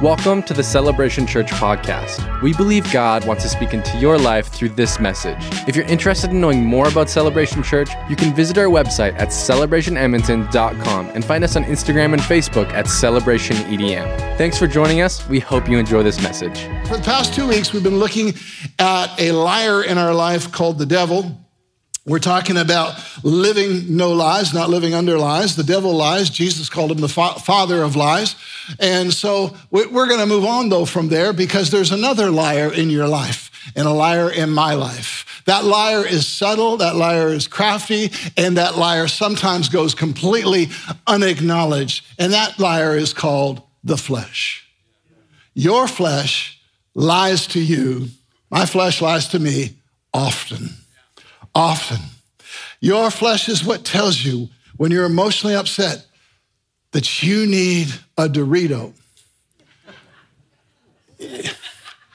Welcome to the Celebration Church podcast. We believe God wants to speak into your life through this message. If you're interested in knowing more about Celebration Church, you can visit our website at celebrationedmonton.com and find us on Instagram and Facebook at celebrationedm. Thanks for joining us. We hope you enjoy this message. For the past two weeks, we've been looking at a liar in our life called the devil. We're talking about living no lies, not living under lies. The devil lies. Jesus called him the fa- father of lies. And so we're going to move on, though, from there because there's another liar in your life and a liar in my life. That liar is subtle, that liar is crafty, and that liar sometimes goes completely unacknowledged. And that liar is called the flesh. Your flesh lies to you, my flesh lies to me often often. Your flesh is what tells you when you're emotionally upset that you need a Dorito.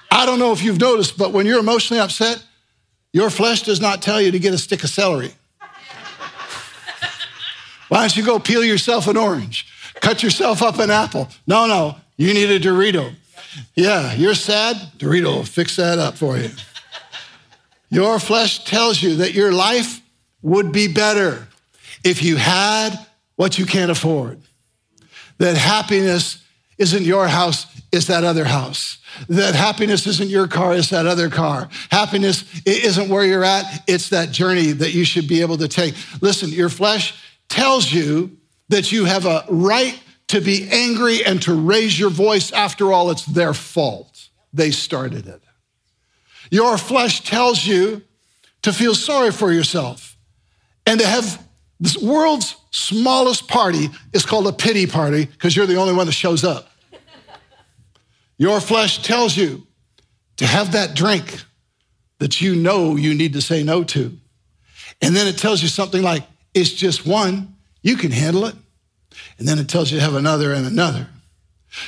I don't know if you've noticed, but when you're emotionally upset, your flesh does not tell you to get a stick of celery. Why don't you go peel yourself an orange? Cut yourself up an apple. No, no, you need a Dorito. Yeah, you're sad? Dorito will fix that up for you. Your flesh tells you that your life would be better if you had what you can't afford. That happiness isn't your house, it's that other house. That happiness isn't your car, it's that other car. Happiness isn't where you're at, it's that journey that you should be able to take. Listen, your flesh tells you that you have a right to be angry and to raise your voice. After all, it's their fault. They started it. Your flesh tells you to feel sorry for yourself and to have this world's smallest party is called a pity party because you're the only one that shows up. Your flesh tells you to have that drink that you know you need to say no to. And then it tells you something like, it's just one, you can handle it. And then it tells you to have another and another.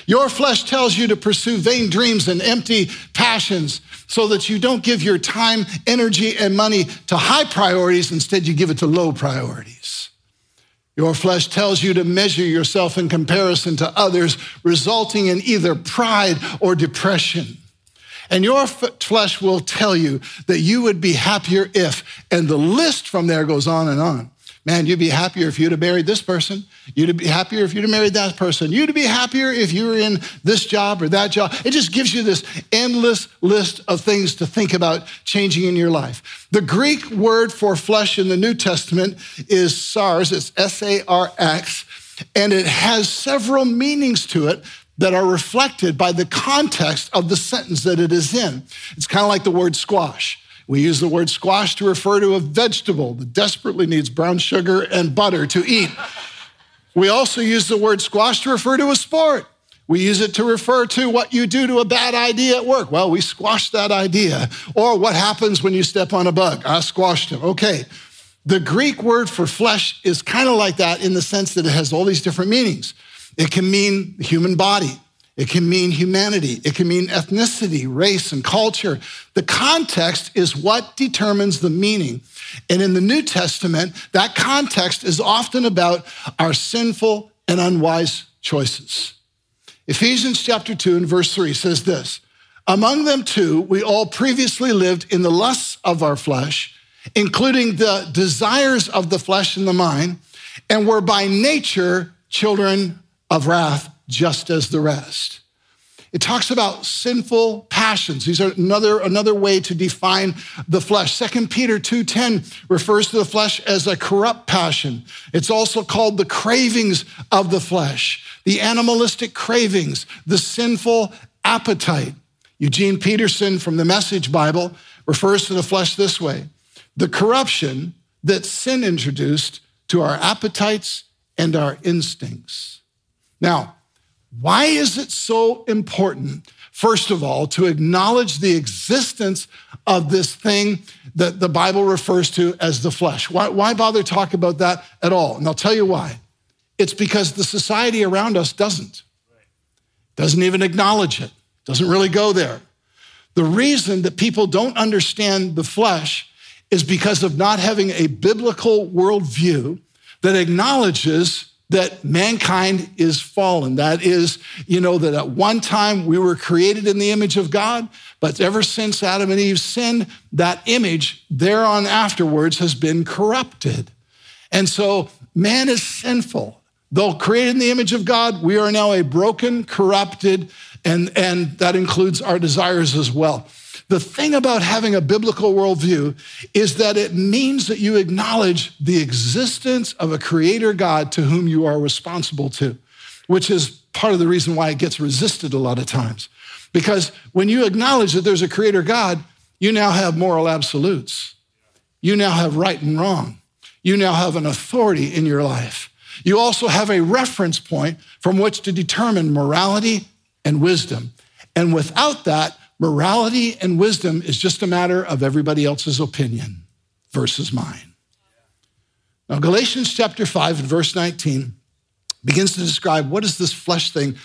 Your flesh tells you to pursue vain dreams and empty passions so that you don't give your time, energy, and money to high priorities. Instead, you give it to low priorities. Your flesh tells you to measure yourself in comparison to others, resulting in either pride or depression. And your flesh will tell you that you would be happier if, and the list from there goes on and on. Man, you'd be happier if you'd have married this person. You'd be happier if you'd have married that person. You'd be happier if you were in this job or that job. It just gives you this endless list of things to think about changing in your life. The Greek word for flesh in the New Testament is sarx, it's S A R X, and it has several meanings to it that are reflected by the context of the sentence that it is in. It's kind of like the word squash. We use the word squash to refer to a vegetable that desperately needs brown sugar and butter to eat. We also use the word squash to refer to a sport. We use it to refer to what you do to a bad idea at work. Well, we squashed that idea. Or what happens when you step on a bug? I squashed him. Okay. The Greek word for flesh is kind of like that in the sense that it has all these different meanings. It can mean the human body. It can mean humanity. It can mean ethnicity, race, and culture. The context is what determines the meaning. And in the New Testament, that context is often about our sinful and unwise choices. Ephesians chapter 2 and verse 3 says this Among them too, we all previously lived in the lusts of our flesh, including the desires of the flesh and the mind, and were by nature children of wrath just as the rest. It talks about sinful passions. These are another, another way to define the flesh. 2 Peter 2:10 refers to the flesh as a corrupt passion. It's also called the cravings of the flesh, the animalistic cravings, the sinful appetite. Eugene Peterson from the Message Bible refers to the flesh this way the corruption that sin introduced to our appetites and our instincts. Now, why is it so important, first of all, to acknowledge the existence of this thing that the Bible refers to as the flesh? Why, why bother talk about that at all? And I'll tell you why. It's because the society around us doesn't. Doesn't even acknowledge it. Doesn't really go there. The reason that people don't understand the flesh is because of not having a biblical worldview that acknowledges that mankind is fallen. That is, you know, that at one time we were created in the image of God, but ever since Adam and Eve sinned, that image thereon afterwards has been corrupted. And so man is sinful. Though created in the image of God, we are now a broken, corrupted, and, and that includes our desires as well. The thing about having a biblical worldview is that it means that you acknowledge the existence of a creator God to whom you are responsible to, which is part of the reason why it gets resisted a lot of times. Because when you acknowledge that there's a creator God, you now have moral absolutes. You now have right and wrong. You now have an authority in your life. You also have a reference point from which to determine morality and wisdom. And without that, morality and wisdom is just a matter of everybody else's opinion versus mine. Now, Galatians chapter 5 and verse 19 begins to describe what does this flesh thing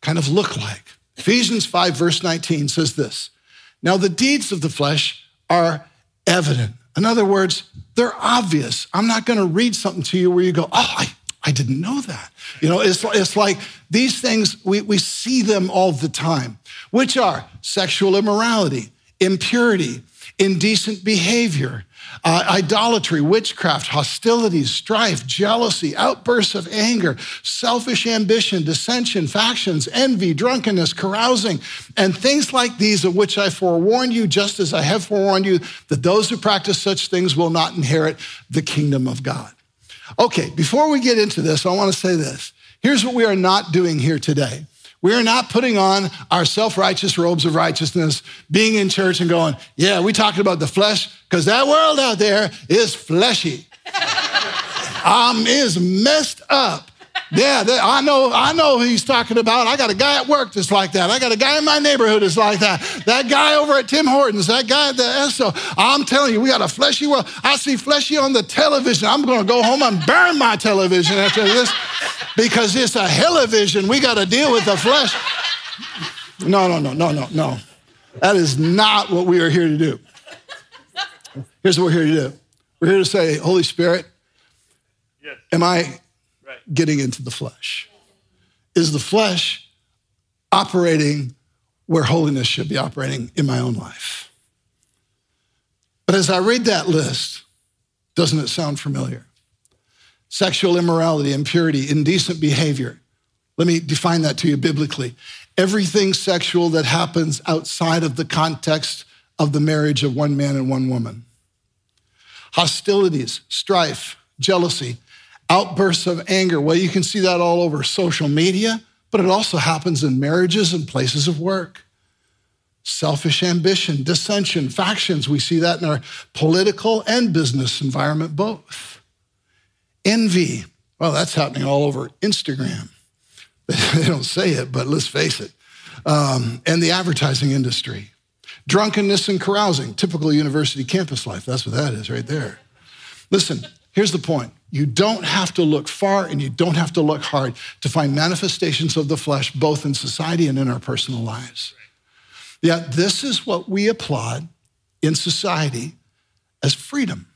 kind of look like. Ephesians 5, verse 19 says this Now, the deeds of the flesh are evident. In other words, they're obvious. I'm not going to read something to you where you go, oh, I, I didn't know that. You know, it's, it's like these things, we, we see them all the time, which are sexual immorality, impurity, indecent behavior, uh, idolatry, witchcraft, hostilities, strife, jealousy, outbursts of anger, selfish ambition, dissension, factions, envy, drunkenness, carousing, and things like these, of which I forewarn you, just as I have forewarned you, that those who practice such things will not inherit the kingdom of God. Okay, before we get into this, I want to say this. Here's what we are not doing here today. We are not putting on our self righteous robes of righteousness, being in church and going, yeah, we talking about the flesh, because that world out there is fleshy. um, is messed up. Yeah, I know, I know who he's talking about. I got a guy at work that's like that. I got a guy in my neighborhood that's like that. That guy over at Tim Hortons, that guy at the Esso. I'm telling you, we got a fleshy world. I see fleshy on the television. I'm going to go home and burn my television after this because it's a television. We got to deal with the flesh. No, no, no, no, no, no. That is not what we are here to do. Here's what we're here to do. We're here to say, Holy Spirit, yes. am I getting into the flesh? Is the flesh operating where holiness should be operating in my own life? But as I read that list, doesn't it sound familiar? Sexual immorality, impurity, indecent behavior. Let me define that to you biblically. Everything sexual that happens outside of the context of the marriage of one man and one woman. Hostilities, strife, jealousy, outbursts of anger. Well, you can see that all over social media, but it also happens in marriages and places of work. Selfish ambition, dissension, factions. We see that in our political and business environment both. Envy. Well, that's happening all over Instagram. they don't say it, but let's face it. Um, and the advertising industry. Drunkenness and carousing, typical university campus life. That's what that is right there. Listen, here's the point you don't have to look far and you don't have to look hard to find manifestations of the flesh, both in society and in our personal lives. Yet, this is what we applaud in society as freedom.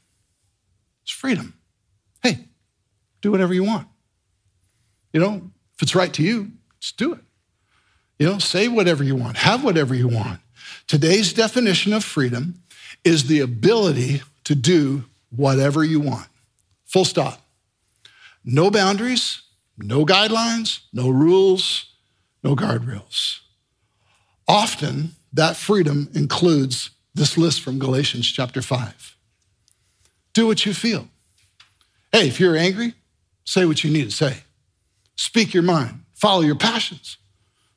It's freedom. Hey, do whatever you want. You know, if it's right to you, just do it. You know, say whatever you want, have whatever you want. Today's definition of freedom is the ability to do whatever you want. Full stop. No boundaries, no guidelines, no rules, no guardrails. Often, that freedom includes this list from Galatians chapter 5. Do what you feel. Hey, if you're angry, say what you need to say. Speak your mind, follow your passions,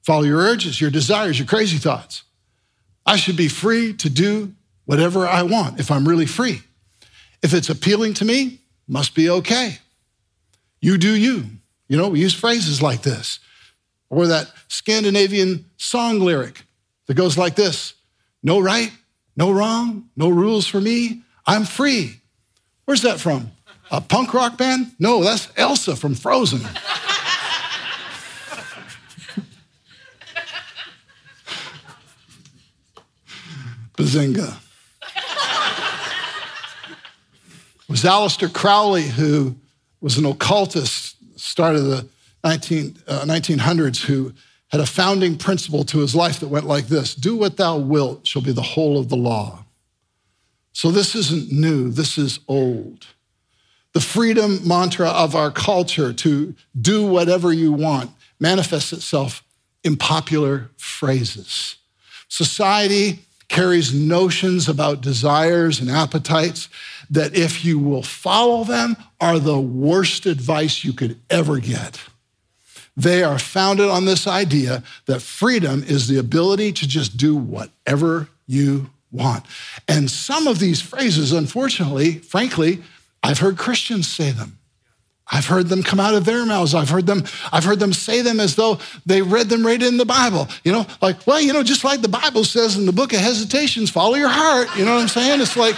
follow your urges, your desires, your crazy thoughts. I should be free to do whatever I want if I'm really free. If it's appealing to me, must be okay. You do you. You know, we use phrases like this. Or that Scandinavian song lyric that goes like this No right, no wrong, no rules for me. I'm free. Where's that from? A punk rock band? No, that's Elsa from Frozen. Bazinga. Was Aleister Crowley, who was an occultist, start of the 19, uh, 1900s who had a founding principle to his life that went like this Do what thou wilt shall be the whole of the law. So this isn't new, this is old. The freedom mantra of our culture to do whatever you want manifests itself in popular phrases. Society carries notions about desires and appetites that, if you will follow them, are the worst advice you could ever get. They are founded on this idea that freedom is the ability to just do whatever you want. And some of these phrases, unfortunately, frankly, I've heard Christians say them. I've heard them come out of their mouths. I've heard them, I've heard them say them as though they read them right in the Bible. You know, like, well, you know, just like the Bible says in the book of Hesitations, follow your heart. You know what I'm saying? It's like,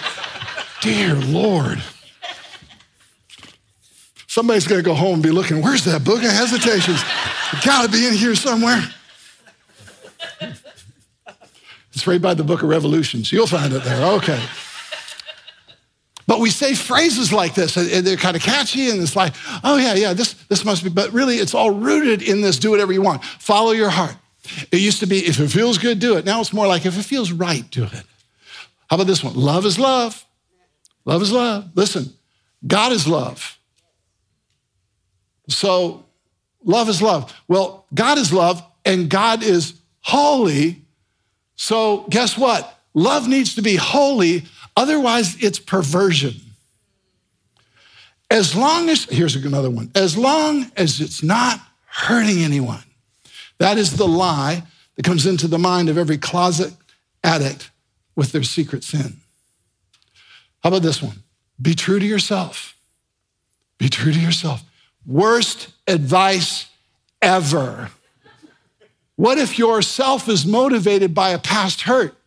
dear Lord. Somebody's gonna go home and be looking, where's that book of Hesitations? It gotta be in here somewhere. It's right by the book of Revolutions. You'll find it there. Okay. But we say phrases like this, and they're kind of catchy, and it's like, oh, yeah, yeah, this, this must be, but really it's all rooted in this do whatever you want. Follow your heart. It used to be, if it feels good, do it. Now it's more like, if it feels right, do it. How about this one? Love is love. Love is love. Listen, God is love. So, love is love. Well, God is love, and God is holy. So, guess what? Love needs to be holy Otherwise, it's perversion. As long as, here's another one, as long as it's not hurting anyone. That is the lie that comes into the mind of every closet addict with their secret sin. How about this one? Be true to yourself. Be true to yourself. Worst advice ever. What if your self is motivated by a past hurt?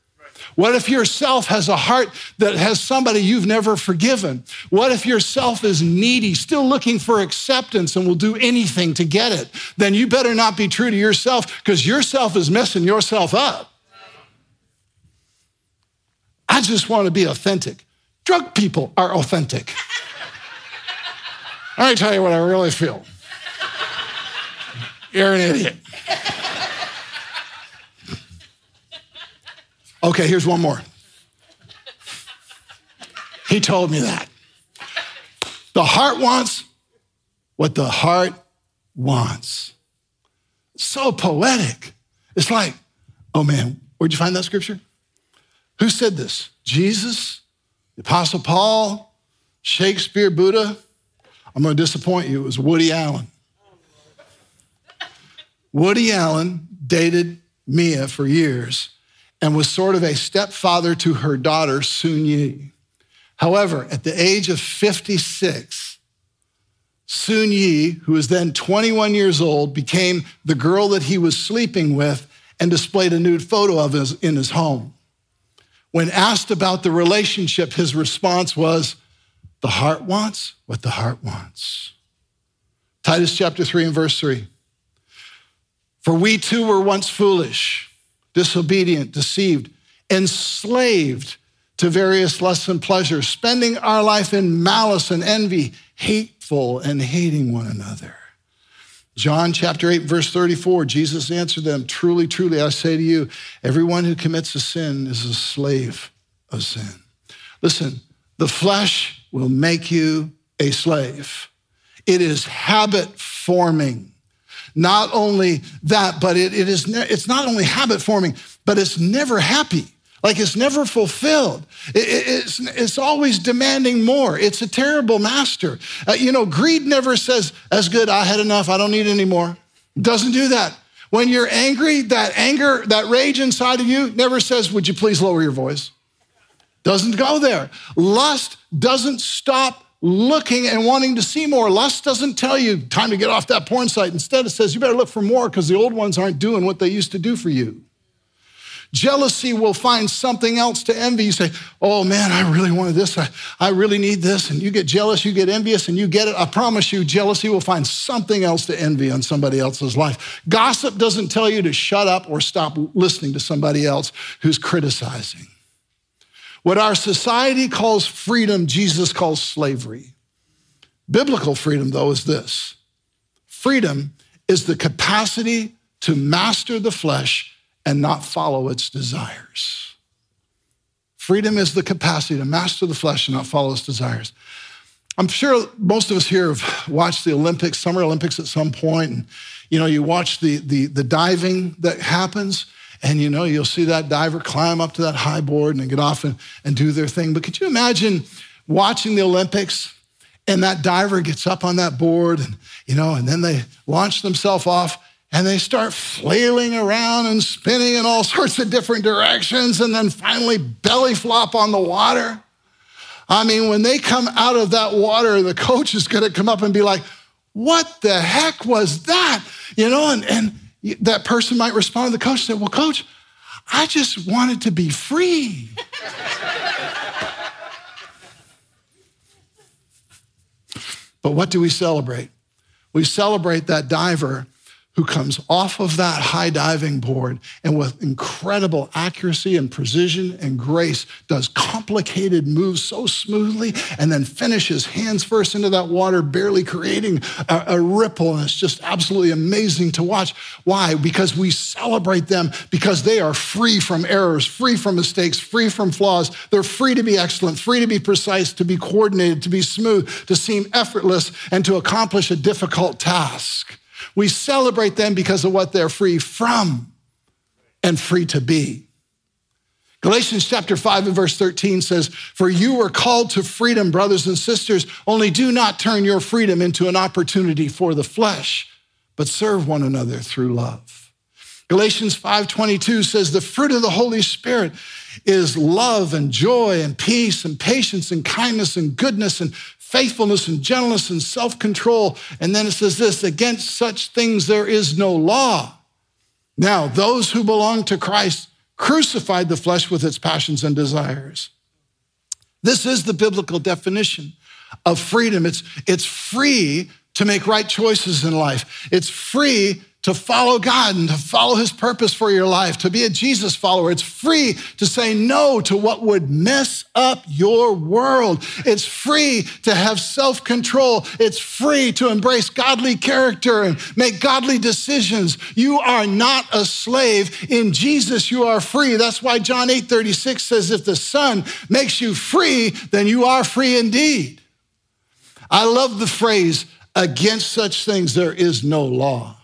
What if yourself has a heart that has somebody you've never forgiven? What if yourself is needy, still looking for acceptance and will do anything to get it? Then you better not be true to yourself because yourself is messing yourself up. I just want to be authentic. Drug people are authentic. Let me tell you what I really feel. You're an idiot. Okay, here's one more. He told me that. The heart wants what the heart wants. So poetic. It's like, oh man, where'd you find that scripture? Who said this? Jesus, the Apostle Paul, Shakespeare, Buddha? I'm going to disappoint you. It was Woody Allen. Woody Allen dated Mia for years and was sort of a stepfather to her daughter, Soon Yi. However, at the age of 56, Soon Yi, who was then 21 years old, became the girl that he was sleeping with and displayed a nude photo of his in his home. When asked about the relationship, his response was, The heart wants what the heart wants. Titus chapter 3 and verse 3. For we too were once foolish disobedient, deceived, enslaved to various lusts and pleasures, spending our life in malice and envy, hateful and hating one another. John chapter 8, verse 34, Jesus answered them, Truly, truly, I say to you, everyone who commits a sin is a slave of sin. Listen, the flesh will make you a slave. It is habit forming. Not only that, but it, it is it's not only habit forming, but it's never happy. Like it's never fulfilled. It, it, it's, it's always demanding more. It's a terrible master. Uh, you know, greed never says, that's good, I had enough, I don't need any more. Doesn't do that. When you're angry, that anger, that rage inside of you never says, would you please lower your voice? Doesn't go there. Lust doesn't stop looking and wanting to see more. Lust doesn't tell you time to get off that porn site. Instead, it says you better look for more because the old ones aren't doing what they used to do for you. Jealousy will find something else to envy. You say, Oh man, I really wanted this. I, I really need this. And you get jealous, you get envious, and you get it. I promise you, jealousy will find something else to envy on somebody else's life. Gossip doesn't tell you to shut up or stop listening to somebody else who's criticizing. What our society calls freedom, Jesus calls slavery. Biblical freedom, though, is this Freedom is the capacity to master the flesh and not follow its desires. Freedom is the capacity to master the flesh and not follow its desires. I'm sure most of us here have watched the Olympics, Summer Olympics at some point, and you know, you watch the, the, the diving that happens, and you know, you'll see that diver climb up to that high board and get off and, and do their thing. But could you imagine watching the Olympics and that diver gets up on that board and you know, and then they launch themselves off and they start flailing around and spinning in all sorts of different directions and then finally belly flop on the water. I mean, when they come out of that water, the coach is going to come up and be like, What the heck was that? You know, and, and that person might respond to the coach and say, Well, coach, I just wanted to be free. but what do we celebrate? We celebrate that diver who comes off of that high diving board and with incredible accuracy and precision and grace does complicated moves so smoothly and then finishes hands first into that water, barely creating a, a, ripple. And it's just absolutely amazing to watch. Why? Because we celebrate them because they are free from errors, free from mistakes, free from flaws. They're free to be excellent, free to be precise, to be coordinated, to be smooth, to seem effortless, and to accomplish a difficult task. We celebrate them because of what they're free from and free to be. Galatians chapter 5 and verse 13 says, For you were called to freedom, brothers and sisters, only do not turn your freedom into an opportunity for the flesh, but serve one another through love. Galatians 5:22 says the fruit of the Holy Spirit is love and joy and peace and patience and kindness and goodness and faithfulness and gentleness and self control. And then it says this against such things there is no law. Now, those who belong to Christ crucified the flesh with its passions and desires. This is the biblical definition of freedom. It's, it's free to make right choices in life. It's free to follow God and to follow his purpose for your life, to be a Jesus follower. It's free to say no to what would mess up your world. It's free to have self control. It's free to embrace godly character and make godly decisions. You are not a slave. In Jesus, you are free. That's why John 8 36 says, If the Son makes you free, then you are free indeed. I love the phrase, against such things there is no law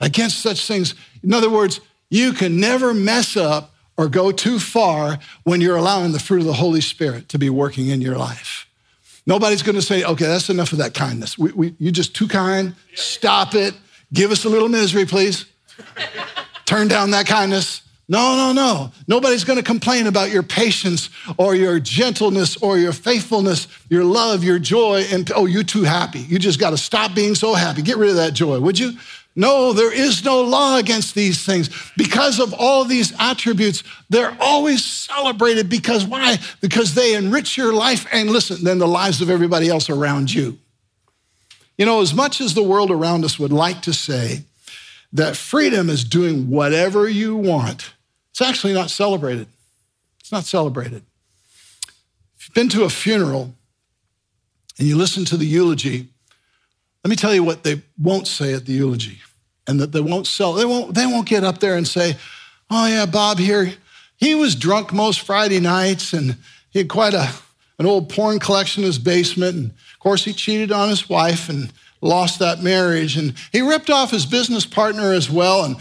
against such things. In other words, you can never mess up or go too far when you're allowing the fruit of the Holy Spirit to be working in your life. Nobody's going to say, okay, that's enough of that kindness. We, we, you're just too kind. Stop it. Give us a little misery, please. Turn down that kindness. No, no, no. Nobody's going to complain about your patience or your gentleness or your faithfulness, your love, your joy, and oh, you're too happy. You just got to stop being so happy. Get rid of that joy, would you? No, there is no law against these things. Because of all these attributes, they're always celebrated because why? Because they enrich your life and listen, then the lives of everybody else around you. You know, as much as the world around us would like to say that freedom is doing whatever you want, it's actually not celebrated. It's not celebrated. If you've been to a funeral and you listen to the eulogy, let me tell you what they won't say at the eulogy and that they won't sell. They won't, they won't get up there and say, oh, yeah, Bob here, he was drunk most Friday nights and he had quite a, an old porn collection in his basement. And of course, he cheated on his wife and lost that marriage. And he ripped off his business partner as well and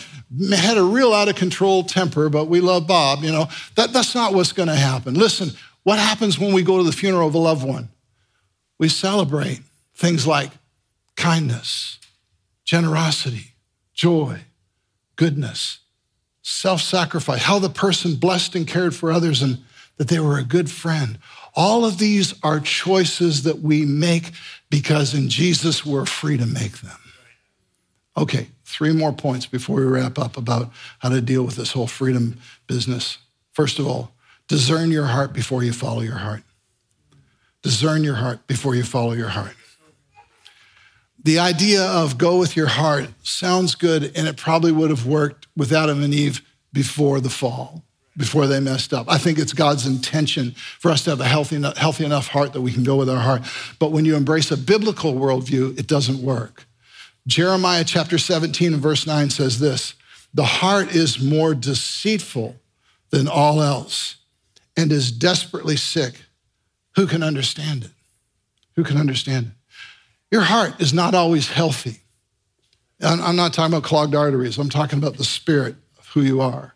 had a real out of control temper, but we love Bob. You know, that, that's not what's going to happen. Listen, what happens when we go to the funeral of a loved one? We celebrate things like kindness, generosity, joy, goodness, self sacrifice, how the person blessed and cared for others and that they were a good friend. All of these are choices that we make because in Jesus we're free to make them. Okay, three more points before we wrap up about how to deal with this whole freedom business. First of all, discern your heart before you follow your heart. Discern your heart before you follow your heart the idea of go with your heart sounds good, and it probably would have worked with Adam and Eve before the fall, before they messed up. I think it's God's intention for us to have a healthy, healthy enough heart that we can go with our heart. But when you embrace a biblical worldview, it doesn't work Jeremiah chapter 17 and verse 9 says this The heart is more deceitful than all else and is desperately sick. Who can understand it? Who can understand it? Your heart is not always healthy. I'm not talking about clogged arteries, I'm talking about the spirit of who you are.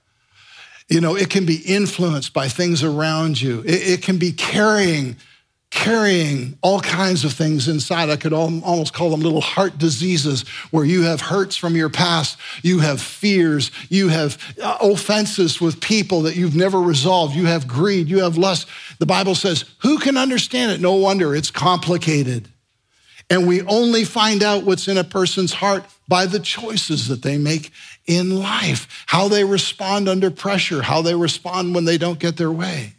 You know, it can be influenced by things around you, it, it can be carrying carrying all kinds of things inside. I could almost call them little heart diseases where you have hurts from your past, you have fears, you have uh, offenses with people that you've never resolved, you have greed, you have lust. The Bible says, Who can understand it? No wonder it's complicated. And we only find out what's in a person's heart by the choices that they make in life, how they respond under pressure, how they respond when they don't get their way.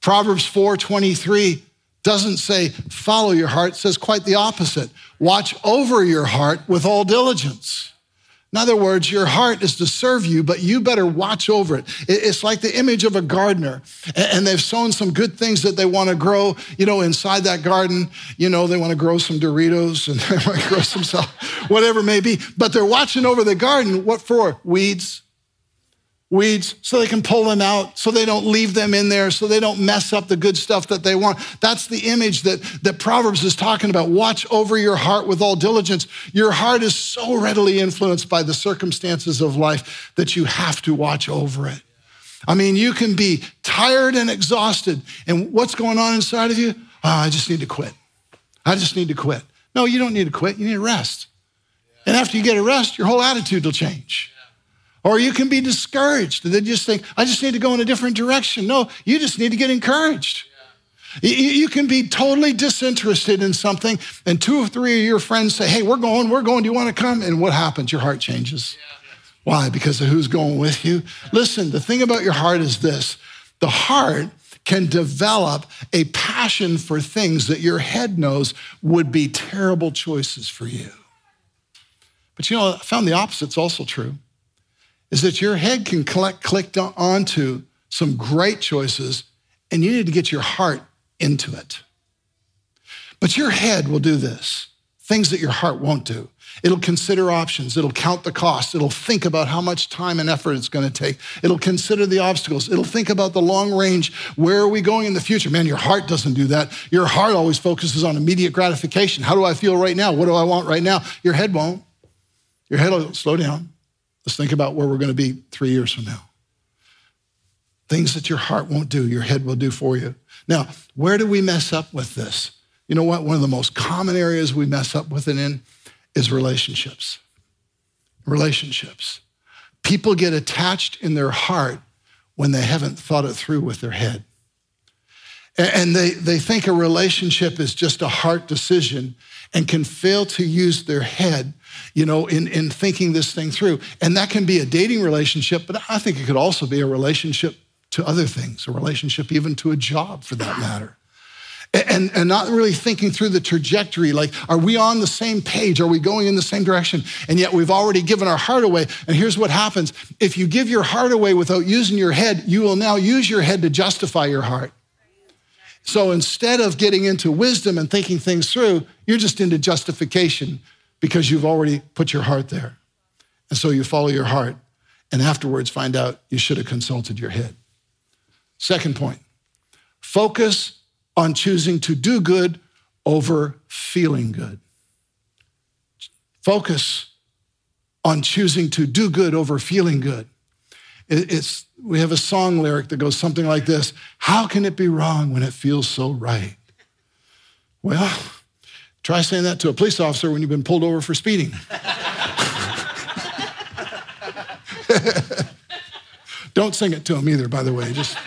Proverbs 4:23 doesn't say follow your heart, says quite the opposite. Watch over your heart with all diligence. In other words, your heart is to serve you, but you better watch over it. It's like the image of a gardener, and they've sown some good things that they want to grow, you know, inside that garden. You know, they want to grow some Doritos and they want to grow some whatever it may be. But they're watching over the garden. What for? Weeds, weeds so they can pull them out so they don't leave them in there so they don't mess up the good stuff that they want. That's the image that, that proverbs is talking about. Watch over your heart with all diligence. Your heart is so readily influenced by the circumstances of life that you have to watch over it. I mean you can be tired and exhausted and what's going on inside of you? Oh, i just need to quit. I just need to quit. No you don't need to quit. You need to rest. And after you get a rest your whole attitude will change or you can be discouraged and then just think, I just need to go in a different direction. No, you just need to get encouraged. You can be totally disinterested in something, and two or three of your friends say, Hey, we're going, we're going. Do you want to come? And what happens? Your heart changes. Why? Because of who's going with you. Listen, the thing about your heart is this the heart can develop a passion for things that your head knows would be terrible choices for you. But you know, I found the opposite's also true is that your head can collect, click onto some great choices, and you need to get your heart into it. But your head will do this things that your heart won't do. It'll consider options. It'll count the cost. It'll think about how much time and effort it's going to take. It'll consider the obstacles. It'll think about the long range. Where are we going in the future? Man, your heart doesn't do that. Your heart always focuses on immediate gratification. How do I feel right now? What do I want right now? Your head won't. Your head will slow down. Let's think about where we're going to be three years from now. Things that your heart won't do, your head will do for you. Now, where do we mess up with this? You know what? One of the most common areas we mess up with it in is relationships. Relationships. People get attached in their heart when they haven't thought it through with their head. And they, they think a relationship is just a heart decision and can fail to use their head you know, in, in thinking this thing through. And that can be a dating relationship, but I think it could also be a relationship to other things, a relationship even to a job for that matter. And, and not really thinking through the trajectory like, are we on the same page? Are we going in the same direction? And yet we've already given our heart away. And here's what happens if you give your heart away without using your head, you will now use your head to justify your heart. So instead of getting into wisdom and thinking things through, you're just into justification because you've already put your heart there. And so you follow your heart and afterwards find out you should have consulted your head. Second point focus on choosing to do good over feeling good. Focus on choosing to do good over feeling good. It's, we have a song lyric that goes something like this How can it be wrong when it feels so right? Well, Try saying that to a police officer when you've been pulled over for speeding. Don't sing it to him either, by the way. Just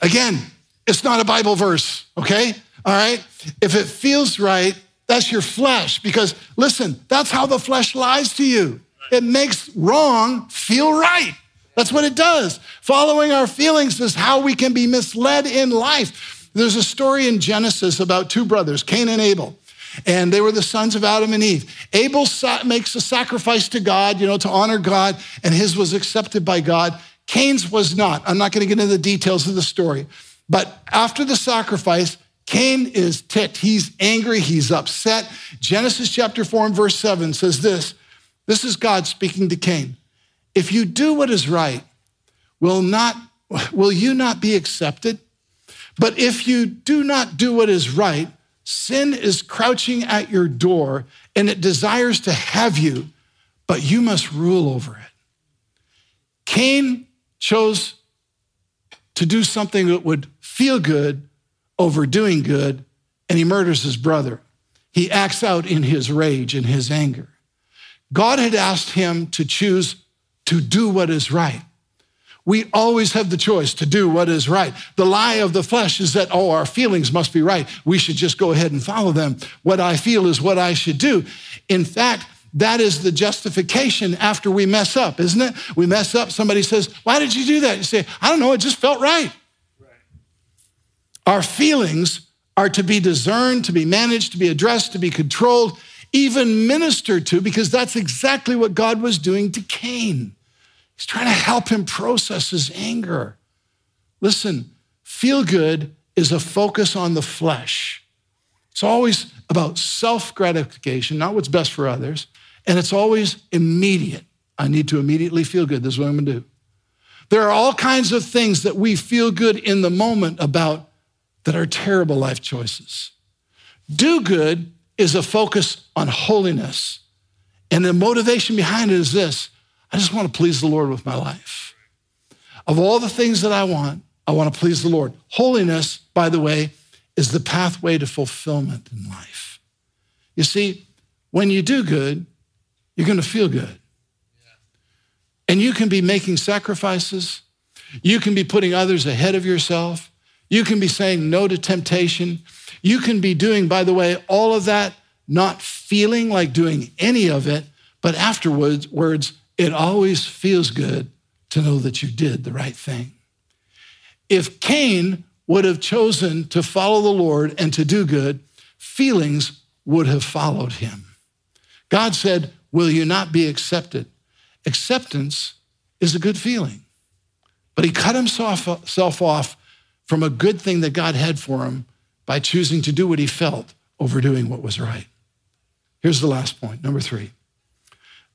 again, it's not a Bible verse, okay? All right? If it feels right, that's your flesh because listen, that's how the flesh lies to you. It makes wrong feel right. That's what it does. Following our feelings is how we can be misled in life. There's a story in Genesis about two brothers, Cain and Abel. And they were the sons of Adam and Eve. Abel makes a sacrifice to God, you know, to honor God, and his was accepted by God. Cain's was not. I'm not going to get into the details of the story. But after the sacrifice, Cain is ticked. He's angry. He's upset. Genesis chapter 4 and verse 7 says this This is God speaking to Cain. If you do what is right, will, not, will you not be accepted? But if you do not do what is right, sin is crouching at your door and it desires to have you, but you must rule over it. Cain chose to do something that would feel good over doing good, and he murders his brother. He acts out in his rage and his anger. God had asked him to choose to do what is right. We always have the choice to do what is right. The lie of the flesh is that, oh, our feelings must be right. We should just go ahead and follow them. What I feel is what I should do. In fact, that is the justification after we mess up, isn't it? We mess up, somebody says, Why did you do that? You say, I don't know, it just felt right. right. Our feelings are to be discerned, to be managed, to be addressed, to be controlled, even ministered to, because that's exactly what God was doing to Cain. He's trying to help him process his anger. Listen, feel good is a focus on the flesh. It's always about self gratification, not what's best for others. And it's always immediate. I need to immediately feel good. This is what I'm going to do. There are all kinds of things that we feel good in the moment about that are terrible life choices. Do good is a focus on holiness. And the motivation behind it is this I just want to please the Lord with my life. Of all the things that I want, I want to please the Lord. Holiness, by the way, is the pathway to fulfillment in life. You see, when you do good, you're going to feel good. And you can be making sacrifices. You can be putting others ahead of yourself. You can be saying no to temptation. You can be doing, by the way, all of that, not feeling like doing any of it, but afterwards, words, it always feels good to know that you did the right thing. If Cain would have chosen to follow the Lord and to do good, feelings would have followed him. God said, Will you not be accepted? Acceptance is a good feeling. But he cut himself off from a good thing that God had for him by choosing to do what he felt over doing what was right. Here's the last point, number three.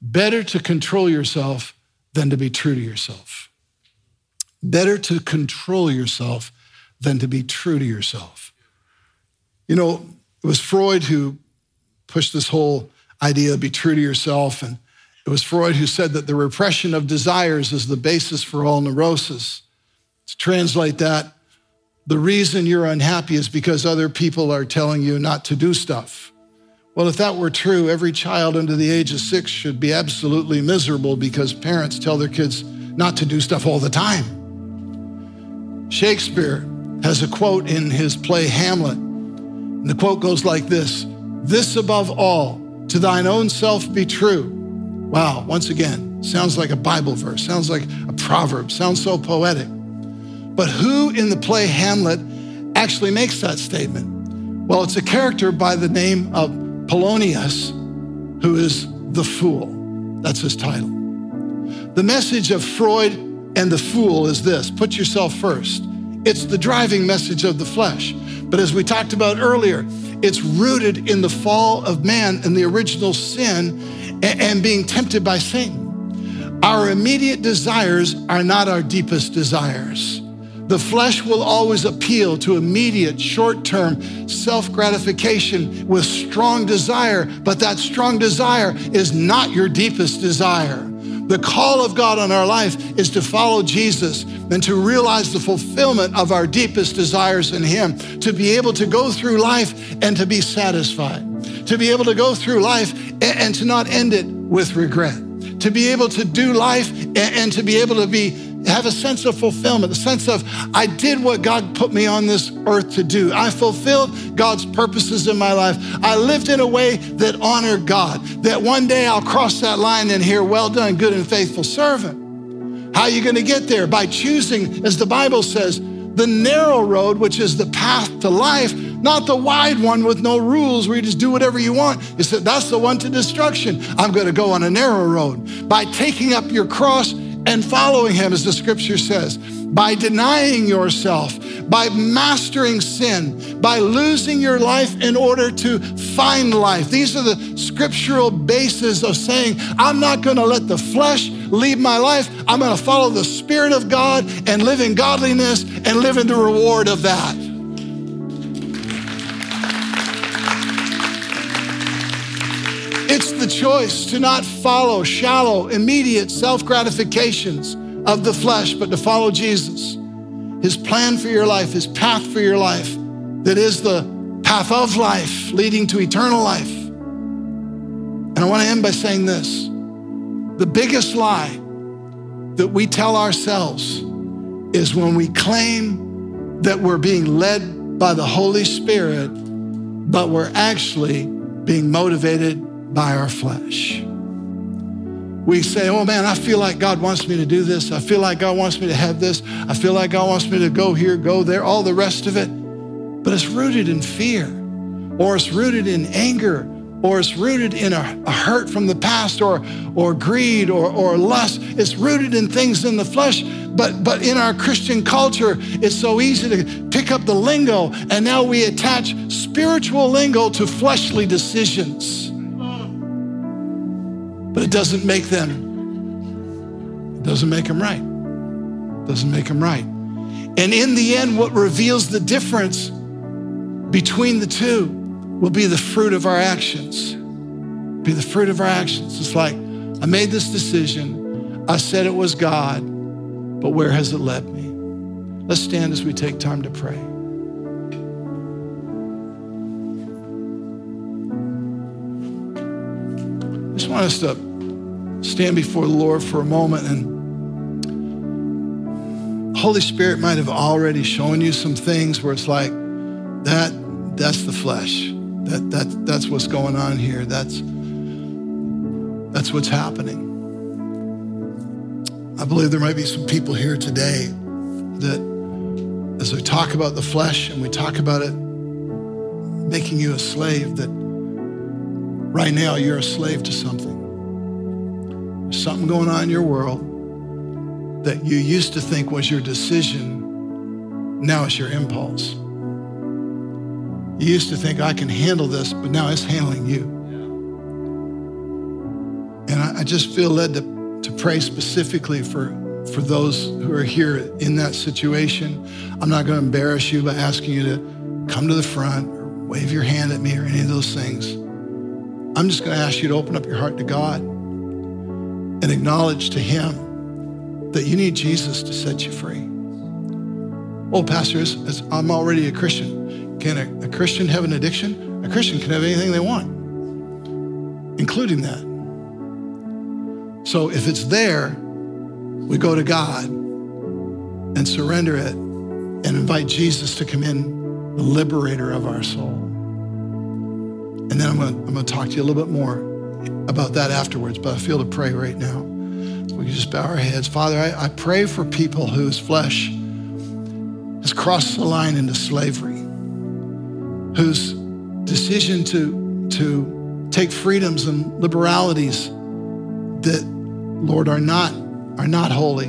Better to control yourself than to be true to yourself. Better to control yourself than to be true to yourself. You know, it was Freud who pushed this whole idea of be true to yourself. And it was Freud who said that the repression of desires is the basis for all neurosis. To translate that, the reason you're unhappy is because other people are telling you not to do stuff. Well, if that were true, every child under the age of six should be absolutely miserable because parents tell their kids not to do stuff all the time. Shakespeare has a quote in his play Hamlet, and the quote goes like this This above all, to thine own self be true. Wow, once again, sounds like a Bible verse, sounds like a proverb, sounds so poetic. But who in the play Hamlet actually makes that statement? Well, it's a character by the name of Polonius, who is the fool. That's his title. The message of Freud and the fool is this put yourself first. It's the driving message of the flesh. But as we talked about earlier, it's rooted in the fall of man and the original sin and being tempted by Satan. Our immediate desires are not our deepest desires. The flesh will always appeal to immediate, short term self gratification with strong desire, but that strong desire is not your deepest desire. The call of God on our life is to follow Jesus and to realize the fulfillment of our deepest desires in Him, to be able to go through life and to be satisfied, to be able to go through life and to not end it with regret, to be able to do life and to be able to be have a sense of fulfillment, a sense of, I did what God put me on this earth to do. I fulfilled God's purposes in my life. I lived in a way that honored God, that one day I'll cross that line and hear, Well done, good and faithful servant. How are you going to get there? By choosing, as the Bible says, the narrow road, which is the path to life, not the wide one with no rules where you just do whatever you want. You said, That's the one to destruction. I'm going to go on a narrow road. By taking up your cross and following him, as the scripture says, by denying yourself, by mastering sin, by losing your life in order to find life. These are the scriptural bases of saying, I'm not going to let the flesh lead my life. I'm going to follow the Spirit of God and live in godliness and live in the reward of that. It's the choice to not follow shallow, immediate self gratifications of the flesh, but to follow Jesus, his plan for your life, his path for your life, that is the path of life leading to eternal life. And I want to end by saying this the biggest lie that we tell ourselves is when we claim that we're being led by the Holy Spirit, but we're actually being motivated by our flesh. We say, oh man, I feel like God wants me to do this. I feel like God wants me to have this. I feel like God wants me to go here, go there, all the rest of it. But it's rooted in fear, or it's rooted in anger, or it's rooted in a, a hurt from the past, or, or greed, or, or lust. It's rooted in things in the flesh. But, but in our Christian culture, it's so easy to pick up the lingo, and now we attach spiritual lingo to fleshly decisions but it doesn't make them, it doesn't make them right. It doesn't make them right. And in the end, what reveals the difference between the two will be the fruit of our actions. Be the fruit of our actions. It's like, I made this decision. I said it was God, but where has it led me? Let's stand as we take time to pray. I just want us to stand before the Lord for a moment and Holy Spirit might have already shown you some things where it's like that that's the flesh. That that that's what's going on here. That's that's what's happening. I believe there might be some people here today that as we talk about the flesh and we talk about it making you a slave that Right now, you're a slave to something. Something going on in your world that you used to think was your decision. Now it's your impulse. You used to think, I can handle this, but now it's handling you. And I, I just feel led to, to pray specifically for, for those who are here in that situation. I'm not going to embarrass you by asking you to come to the front or wave your hand at me or any of those things. I'm just going to ask you to open up your heart to God and acknowledge to Him that you need Jesus to set you free. Oh, Pastor, as, as I'm already a Christian. Can a, a Christian have an addiction? A Christian can have anything they want, including that. So if it's there, we go to God and surrender it and invite Jesus to come in, the liberator of our soul. And then I'm going I'm going to talk to you a little bit more about that afterwards, but I feel to pray right now. We can just bow our heads. Father, I, I pray for people whose flesh has crossed the line into slavery, whose decision to, to take freedoms and liberalities that, Lord, are not, are not holy,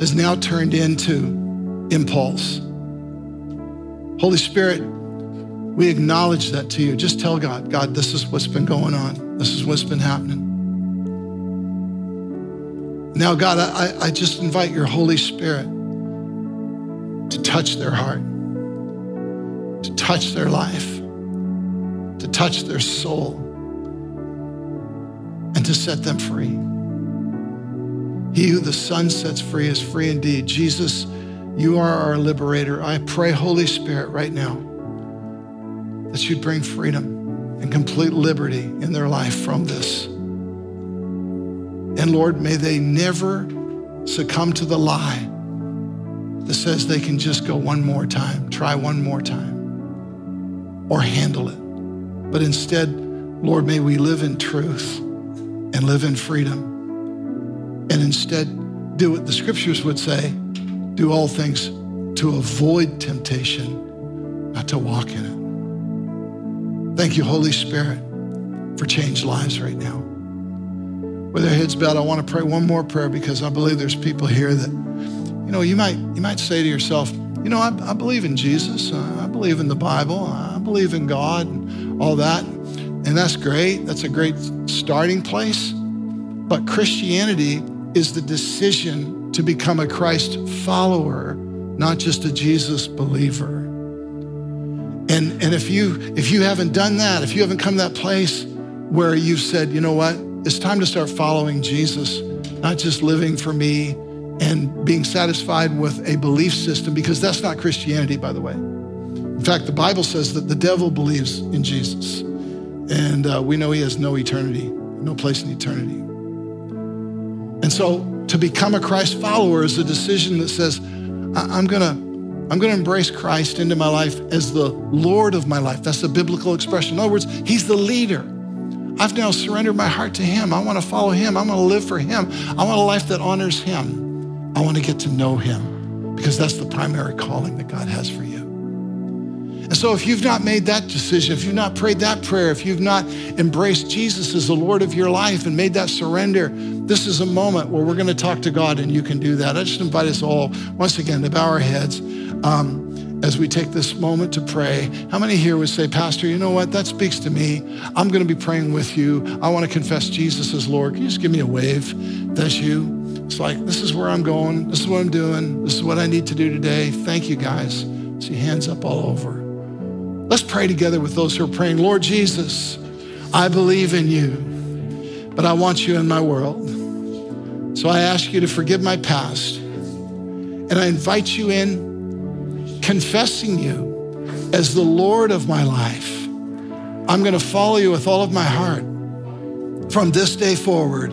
has now turned into impulse. Holy Spirit, we acknowledge that to you. Just tell God, God, this is what's been going on. This is what's been happening. Now, God, I, I just invite your Holy Spirit to touch their heart, to touch their life, to touch their soul, and to set them free. He who the Son sets free is free indeed. Jesus, you are our liberator. I pray, Holy Spirit, right now that you'd bring freedom and complete liberty in their life from this. And Lord, may they never succumb to the lie that says they can just go one more time, try one more time, or handle it. But instead, Lord, may we live in truth and live in freedom. And instead, do what the scriptures would say do all things to avoid temptation, not to walk in it. Thank you, Holy Spirit, for changed lives right now. With our heads bowed, I want to pray one more prayer because I believe there's people here that, you know, you might you might say to yourself, you know, I, I believe in Jesus. Uh, I believe in the Bible. I believe in God and all that. And that's great. That's a great starting place. But Christianity is the decision to become a Christ follower, not just a Jesus believer. And, and if you if you haven't done that, if you haven't come to that place where you've said, you know what, it's time to start following Jesus, not just living for me and being satisfied with a belief system, because that's not Christianity, by the way. In fact, the Bible says that the devil believes in Jesus. And uh, we know he has no eternity, no place in eternity. And so to become a Christ follower is a decision that says, I'm going to I'm going to embrace Christ into my life as the Lord of my life. That's the biblical expression. In other words, He's the leader. I've now surrendered my heart to Him. I want to follow Him. I want to live for Him. I want a life that honors Him. I want to get to know Him because that's the primary calling that God has for you. And so, if you've not made that decision, if you've not prayed that prayer, if you've not embraced Jesus as the Lord of your life and made that surrender, this is a moment where we're going to talk to God and you can do that. I just invite us all, once again, to bow our heads um, as we take this moment to pray. How many here would say, Pastor, you know what? That speaks to me. I'm going to be praying with you. I want to confess Jesus as Lord. Can you just give me a wave? That's you. It's like, this is where I'm going. This is what I'm doing. This is what I need to do today. Thank you, guys. See hands up all over. Let's pray together with those who are praying. Lord Jesus, I believe in you, but I want you in my world. So I ask you to forgive my past. And I invite you in, confessing you as the Lord of my life. I'm going to follow you with all of my heart from this day forward.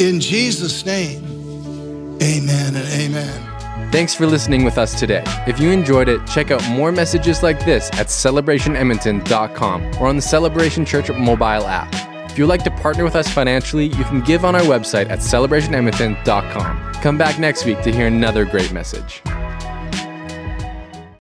In Jesus' name, amen and amen. Thanks for listening with us today. If you enjoyed it, check out more messages like this at celebrationedmonton.com or on the Celebration Church mobile app. If you'd like to partner with us financially, you can give on our website at celebrationedmonton.com. Come back next week to hear another great message.